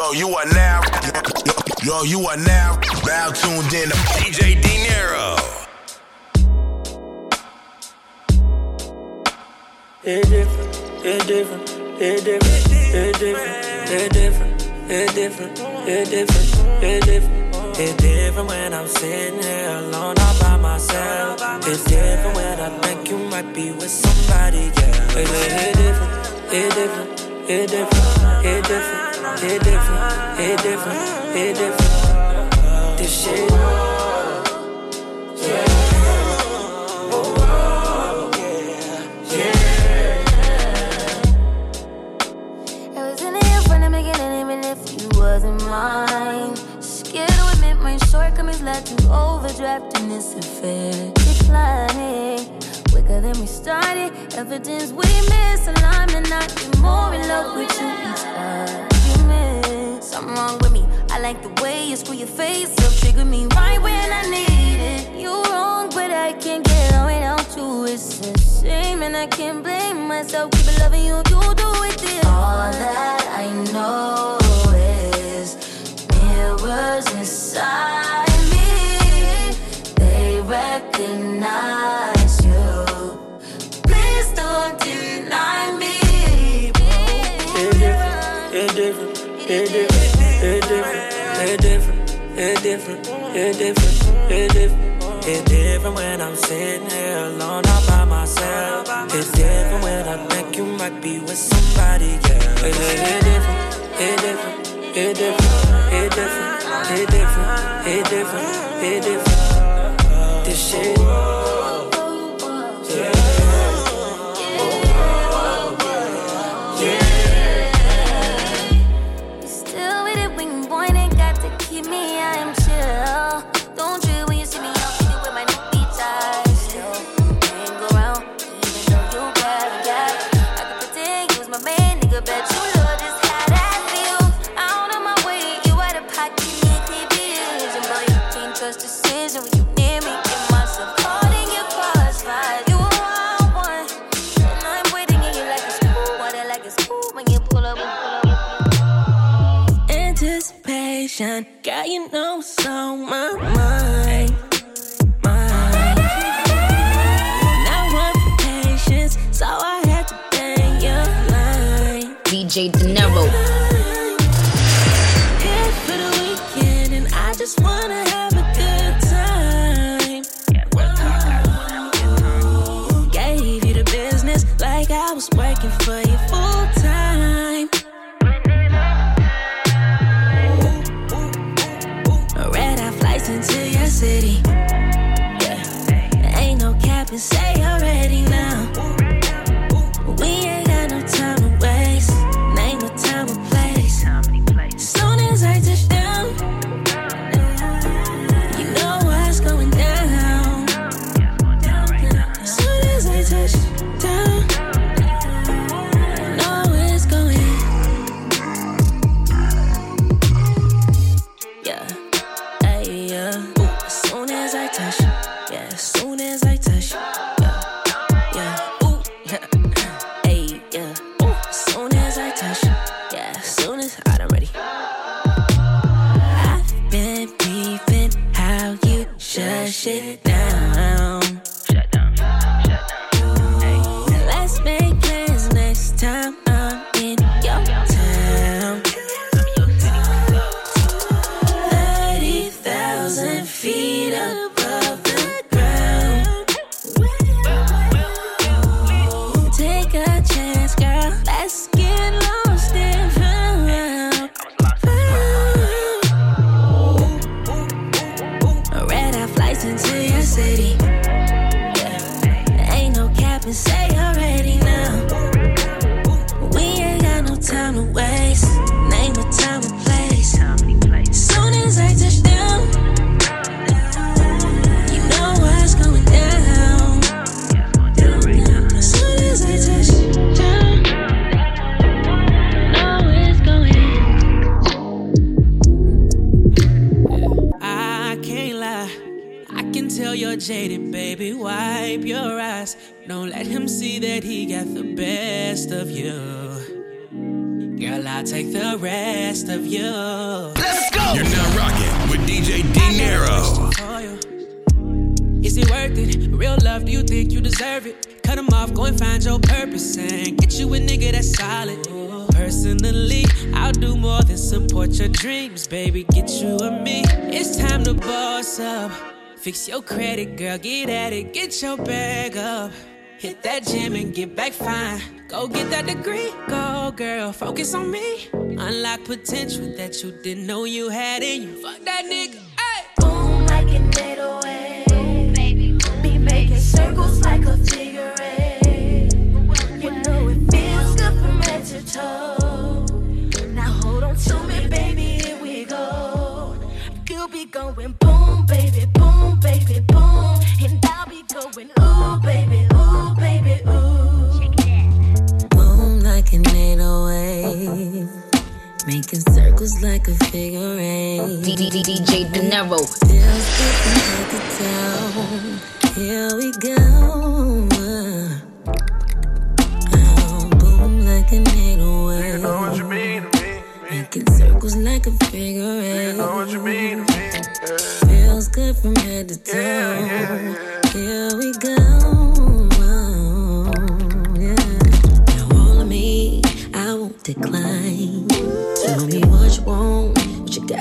Yo, you are now. Yo, you are now. Now tuned in to DJ Dinero. It different, it different, it different, it different, it different, it different, it different, it different. It's different when I'm sitting here alone all by myself. It's different when I think you might be with somebody, yeah. It, it different, it different, it different, it different, it different, it different, it different. This shit. Wasn't even left you wasn't mine. Scared to admit my shortcomings led to overdraft in this affair. Declining quicker than we started. Evidence we misaligned, and I get more in love with you each argument. Something wrong with me. I like the way you screw your face up, trigger me right when I need it. You wrong, but I can't get on without you. It's a shame, and I can't blame myself. Keep loving you, you do it. This. All that I know is mirrors inside me, they recognize you. Please don't deny me. It different, it different, different, different, different, different, different. It's different when I'm sitting here alone all by myself. It's different when I think you might be with somebody, yeah. It, it, it different, it different, it different, it different. It different, it different. This shit. Still see that he got the best of you. Girl, I'll take the rest of you. Let's go! You're now rocking with DJ Dinero. Is it worth it? Real love, do you think you deserve it? Cut them off, go and find your purpose and get you a nigga that's solid. Personally, I'll do more than support your dreams, baby. Get you a me. It's time to boss up. Fix your credit, girl, get at it, get your bag up. Hit that gym and get back fine. Go get that degree, go girl, focus on me. Unlock potential that you didn't know you had in you. Fuck that nigga,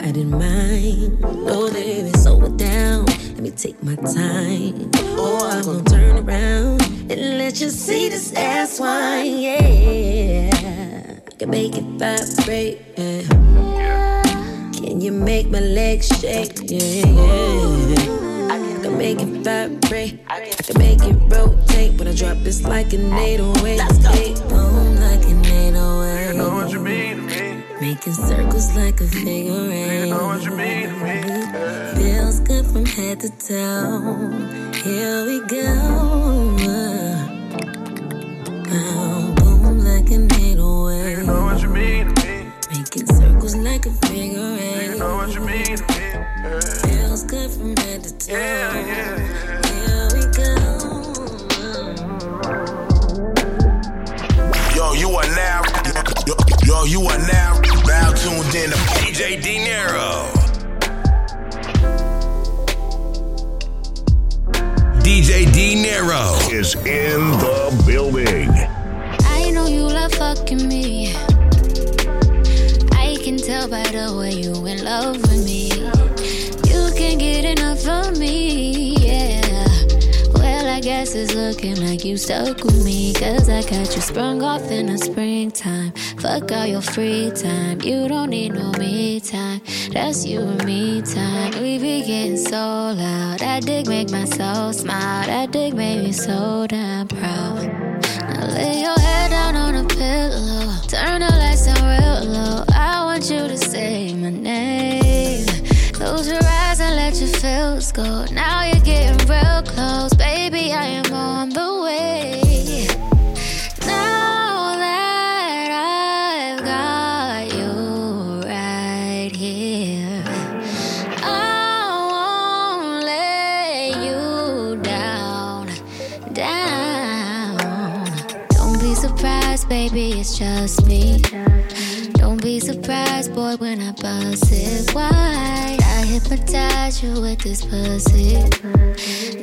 got in mind. Oh, baby, slow it down. Let me take my time. Oh, I'm gonna turn around and let you see this ass wine. Yeah, I can make it vibrate. Yeah. Can you make my legs shake? Yeah, yeah. I can make it vibrate. I can make it rotate. When I drop, it's like an 808. Let's go. Boom, like an 808. You know what you mean to me. Making circles like a figure eight. You know what you mean to me. Yeah. Feels good from head to toe. Here we go. Boom like an 808. You know what you mean to me. Making circles like a figure eight. You know what you mean to me. Yeah. Feels good from head to toe. Yeah, yeah, yeah. Here we go. Yo, you are now. Yo, yo, you are now. Now tuned in to DJ Dinero. DJ Dinero is in the building. I know you love fucking me. I can tell by the way you in love with me. You can't get enough of me, yeah. Well, I guess it's looking like you stuck with me. Cause I got you sprung off in the springtime. Fuck all your free time. You don't need no me time. That's you and me time. We be getting so loud. That dick make my soul smile. That dick made me so damn proud. Now lay your head down on a pillow. Turn the lights down real low. I want you to say my name. Close your eyes and let your feels go. Now you're getting real close. With this pussy.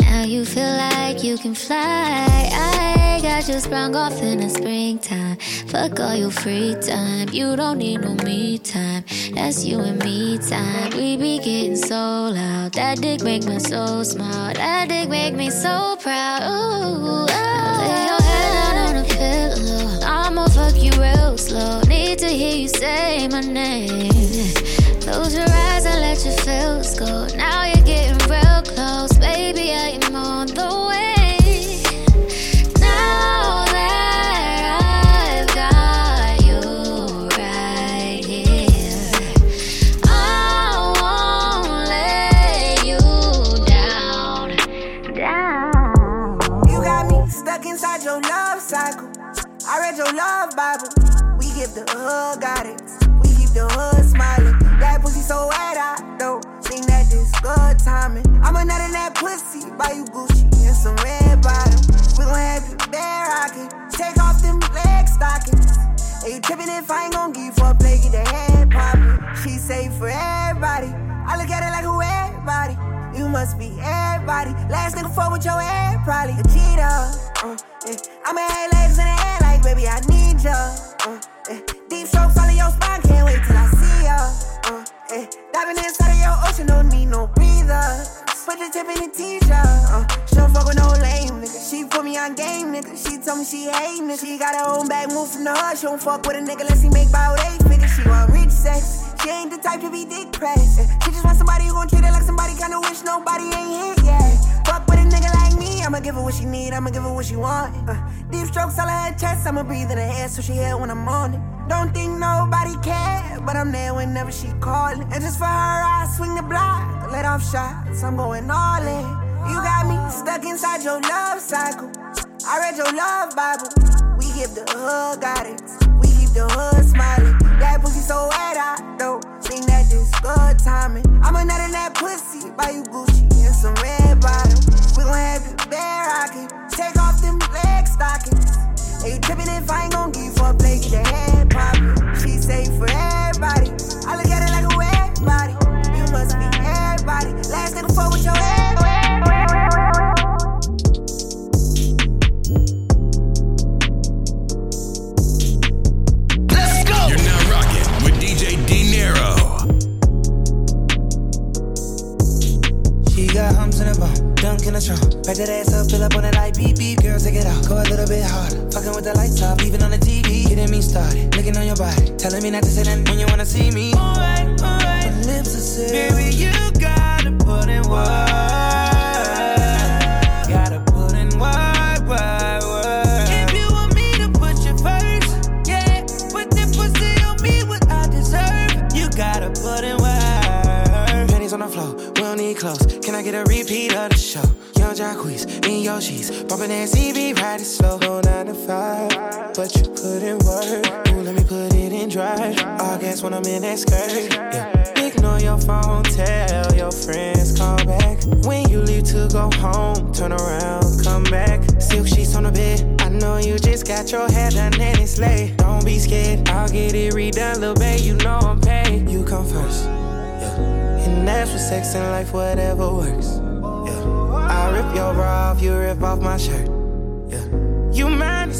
Now you feel like you can fly. I got you sprung off in the springtime. Fuck all your free time. You don't need no me time. That's you and me time. We be getting so loud. That dick make my soul smile. That dick make me so proud. Ooh, oh. lay your head on a pillow. I'ma fuck you real slow. Need to hear you say my name. Close your eyes and let your feels go. Now if the hood got it. We keep the hood smiling. That pussy so wet I though. think that this good timing. I'ma nut in that pussy. Buy you Gucci and some red bottoms. We gon' have you bare rocking. Take off them leg stockings. And you tripping if I ain't gon' give you a play, get the head popping. She safe for everybody. I look at it like who everybody. You must be everybody. Last nigga fuck with your head, probably a cheater. Uh, yeah. I'ma have legs in the air like, baby, I need ya. Uh, yeah. Deep strokes all in your spine, can't wait till I see ya. Uh, yeah. Diving inside of your ocean, don't need no breather. Put the tip in the t-shirt. Uh, she don't fuck with no lame nigga. She put me on game, nigga. She told me she hate nigga. She got her own bag, move from the hood. She don't fuck with a nigga unless he make about eight figures. She want rich sex. She ain't the type to be dick pressed. She just want somebody who gon' treat her like somebody. Kinda wish nobody ain't hit yet. Fuck with I'ma give her what she need. I'ma give her what she want. Uh, deep strokes all her chest. I'ma breathe in her hair so she hear when I'm on it. Don't think nobody care, but I'm there whenever she callin'. And just for her, I swing the block, let off shots. I'm going all in. You got me stuck inside your love cycle. I read your love Bible. We give the hood guidance. We keep the hood smiling. That pussy so wet, I don't think that this good timing. I'm a nut in that pussy, buy you Gucci and some red bottoms. We gon' have the bear rockin', take off them leg stockings. Hey, trippin' if I ain't gon' give you play, get the head poppin'. She say for drive. All gas when I'm in that skirt. Yeah. Ignore your phone, tell your friends, call back. When you leave to go home, turn around, come back. Silk sheets on the bed. I know you just got your head done and it's late. Don't be scared, I'll get it redone, little babe. You know I'm paid. You come first. Yeah. And that's for sex and life, whatever works. Yeah. I rip your bra off, you rip off my shirt.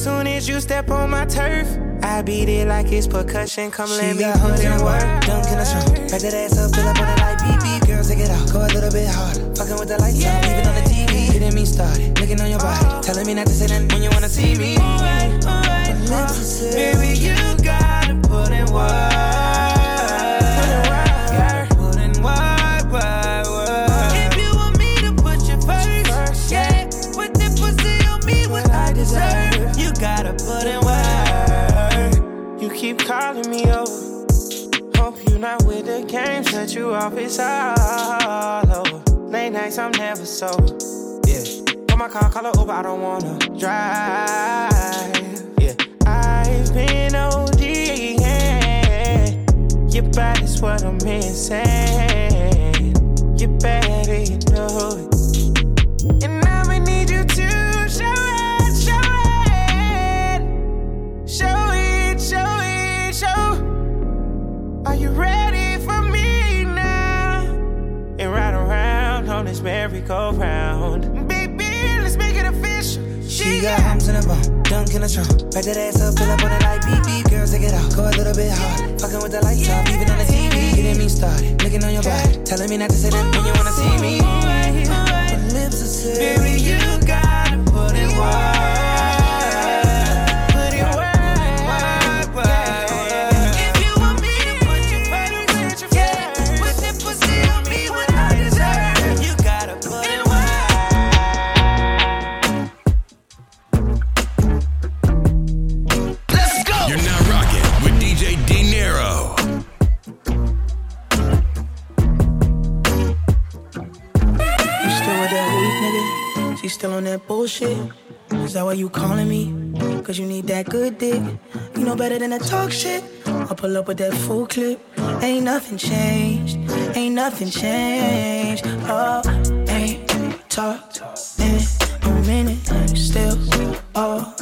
Soon as you step on my turf. I beat it like it's percussion. Come let me put in work. Dunk in the trunk. Back that ass up, fill up on the light beep beep. Girl, take it out. Go a little bit harder. Fucking with the lights off, even on the TV. Getting me started. Looking on your body. Oh. Telling me not to say that when you wanna see me. Alright, alright. My lips are sealed. Baby, you gotta put in work. Gotta put in work. You keep calling me over. Hope you're not with the games that you off. It's all over. Late nights, I'm never sober. Yeah. Call my car, call her Uber. I don't wanna drive. Yeah. I've been OD. Yeah. Your body's what I'm missing. You better, this merry-go-round. Baby, let's make it official. She got humps in her bum, dunk in the trunk. Back that ass up, fill up on that light beep beep. Girl, take it out, go a little bit harder. Fucking with the lights off, even on the TV. Getting me started, looking on your body, telling me not to say that when you wanna see me. My lips are sealed. Need that good dick. You know better than to talk shit. I'll pull up with that full clip. Ain't nothing changed. Ain't nothing changed. Oh, ain't talked in a minute. Still all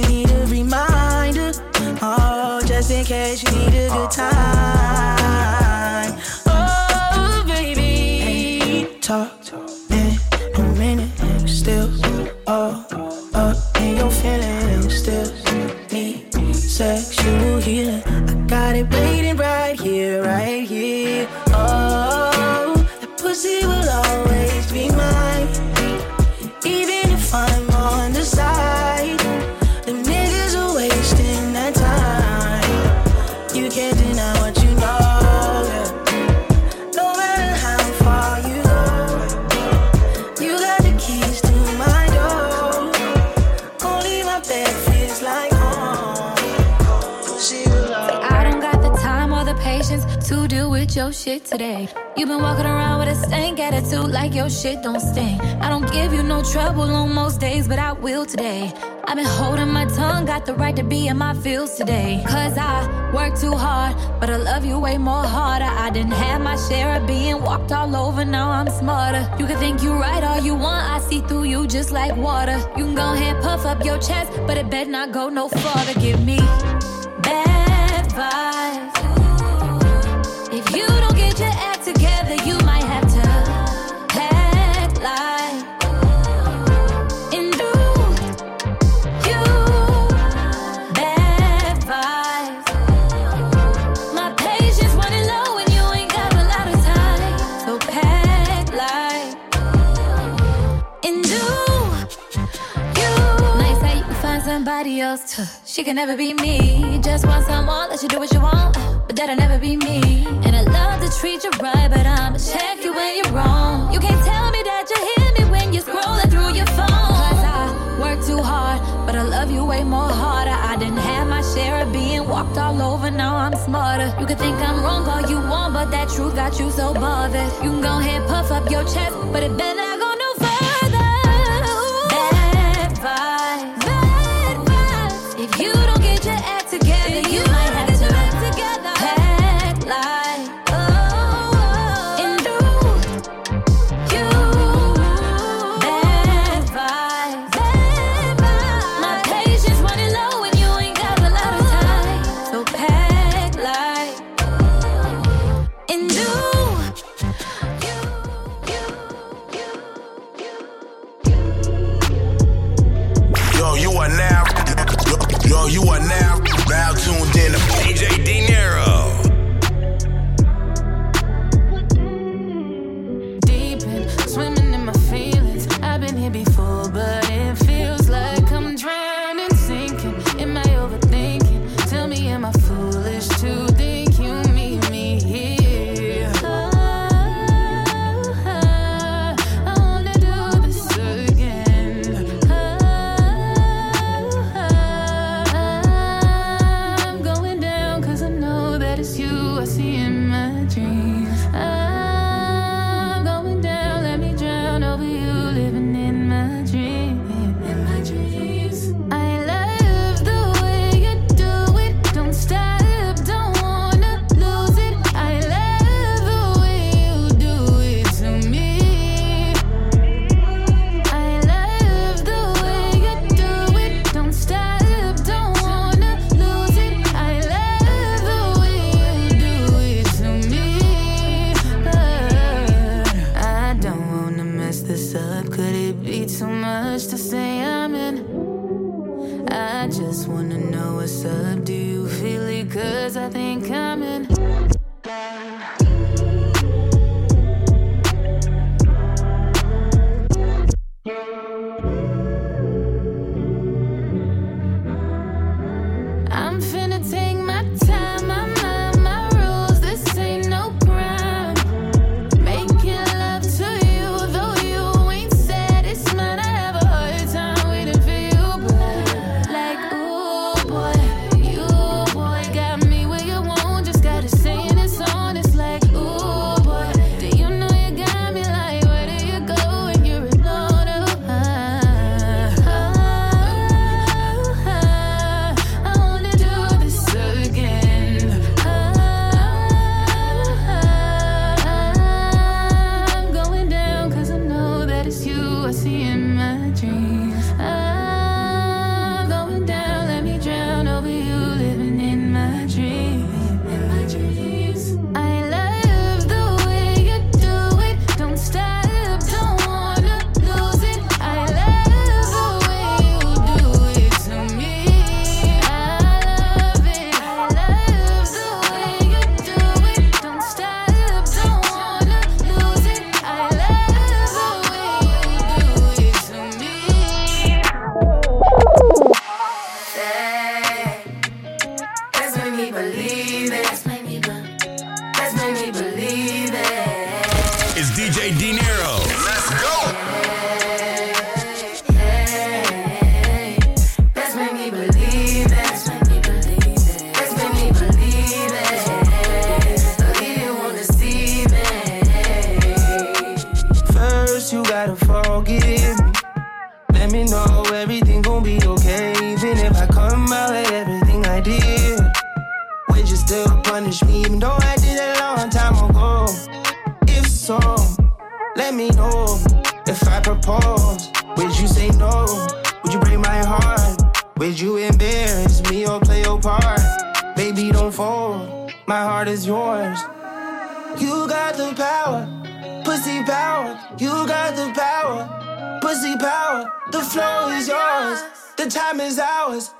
you need a reminder. Oh, just in case you need a good time. Your shit today. You've been walking around with a stank attitude like your shit don't stink. I don't give you no trouble on most days, but I will today. I've been holding my tongue, got the right to be in my feels today. Cause I work too hard, but I love you way more harder. I didn't have my share of being walked all over, now I'm smarter. You can think you right all you want, I see through you just like water. You can go ahead, puff up your chest, but it better not go no farther. Give me bad vibes. Else. She can never be me. Just want someone let you do what you want, but that'll never be me. And I love to treat you right, but I'ma check you when you're wrong. You can't tell me that you hear me when you're scrolling through your phone. Cause I work too hard, but I love you way more harder. I didn't have my share of being walked all over, now I'm smarter. You can think I'm wrong all you want, but that truth got you so bothered. You can go ahead, puff up your chest, but it better not go no punish me? Even though I did it a long time ago. If so, let me know. If I propose, would you say no? Would you break my heart? Would you embarrass me or play your part? Baby, don't fold. My heart is yours. You got the power, pussy power. You got the power, pussy power. The flow is yours, the time is ours.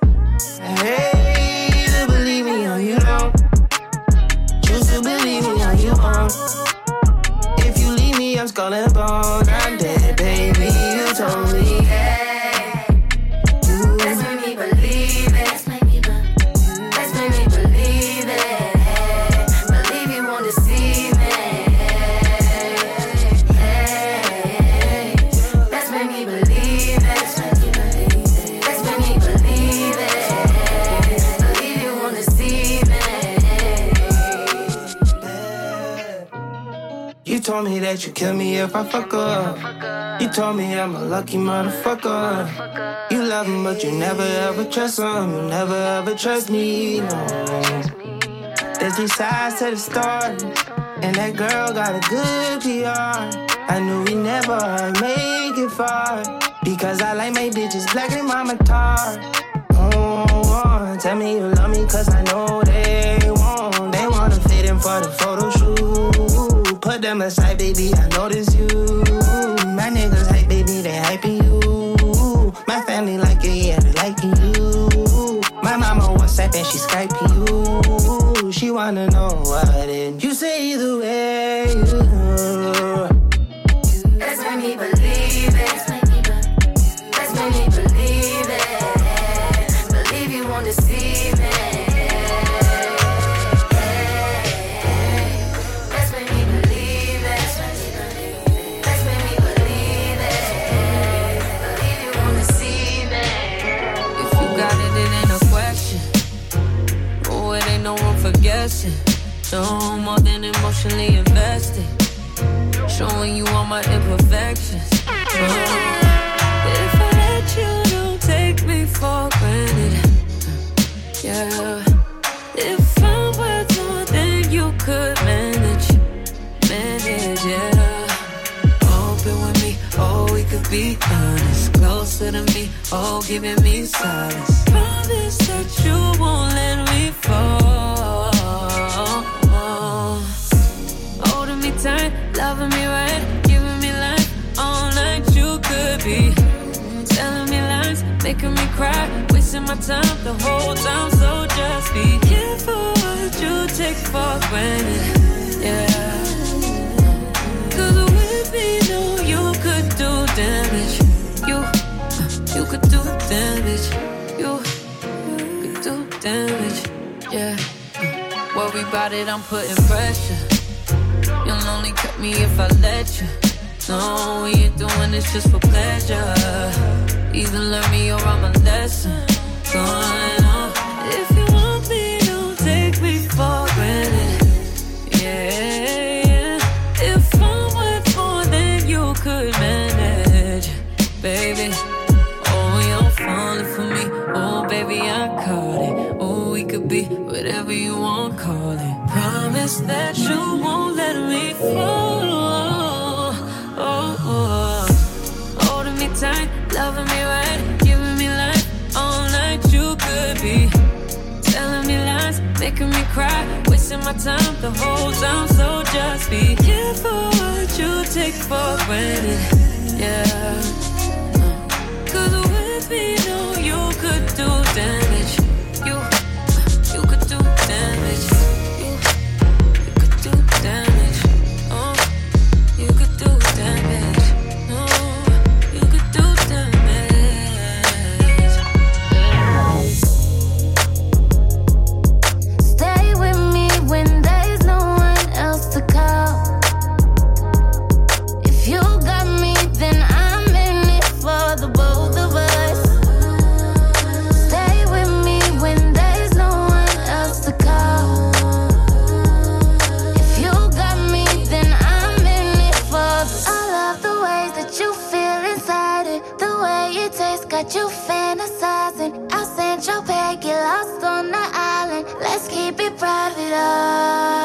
Hey, Believe me or you won't. If you leave me, I'm skull and bone. I'm dead, baby. You told me. Told me that you kill me if I fuck up. You told me I'm a lucky motherfucker. You love him, but you never ever trust him. You never ever trust me. No. There's three sides to the story, and that girl got a good PR. I knew we never make it far because I like my bitches black and mama tar. Oh, oh, oh, tell me you love me cause I know they won't. They wanna fit in for the photo shoot. Them aside, baby, I notice you. My niggas hype, baby, they hyping you. My family like it, yeah, they liking you. My mama WhatsApp and she Skyping you. She wanna know what and you say either way. Guessing. No more than emotionally invested. Showing you all my imperfections. Oh, if I let you, don't take me for granted. Yeah. If I'm worth more than you could manage, manage, yeah. Open with me, oh, we could be honest. Closer to me, oh, giving me silence. Making me cry, wasting my time the whole time. So just be careful what you take for granted. Yeah. Cause with me, no, you could do damage. You, you could do damage. You could do damage. Yeah. Worry about it, I'm putting pressure. You'll only cut me if I let you. No, we ain't doing this just for pleasure. Either learn me or I'm a lesson. Going on. If you want me, don't take me for granted. Yeah, yeah. If I'm worth more than you could manage, baby. Oh, you're falling for me. Oh, baby, I caught it. Oh, we could be whatever you want, call it. Promise that wasting my time the whole time. So just be careful what you take for granted. Yeah. Uh, Cause with me, no, you could do damage. you fantasizing. I'll send your pack, get lost on the island. Let's keep it private. Oh.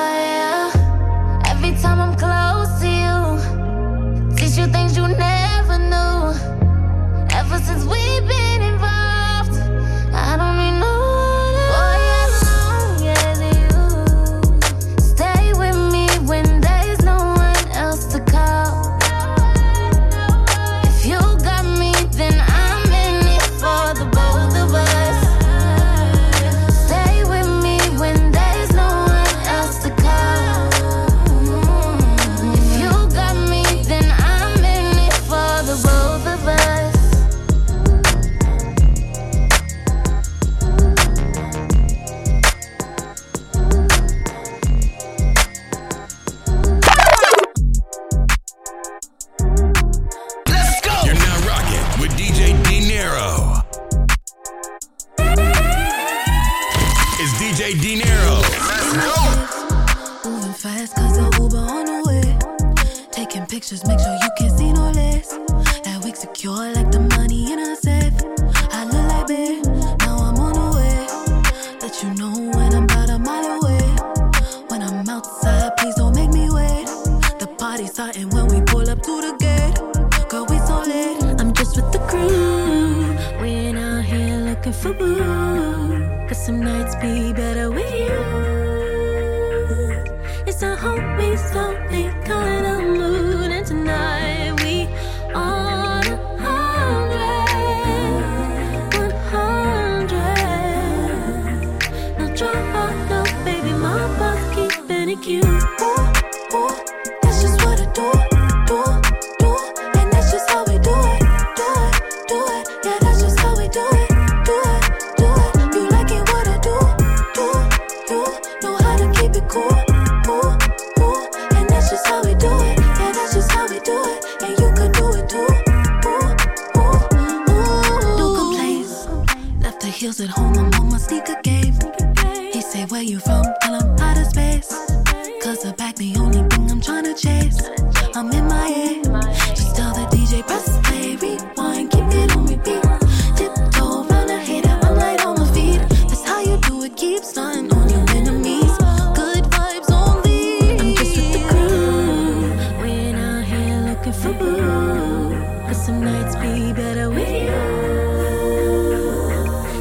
so some nights be better with you.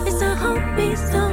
It's a hope be so.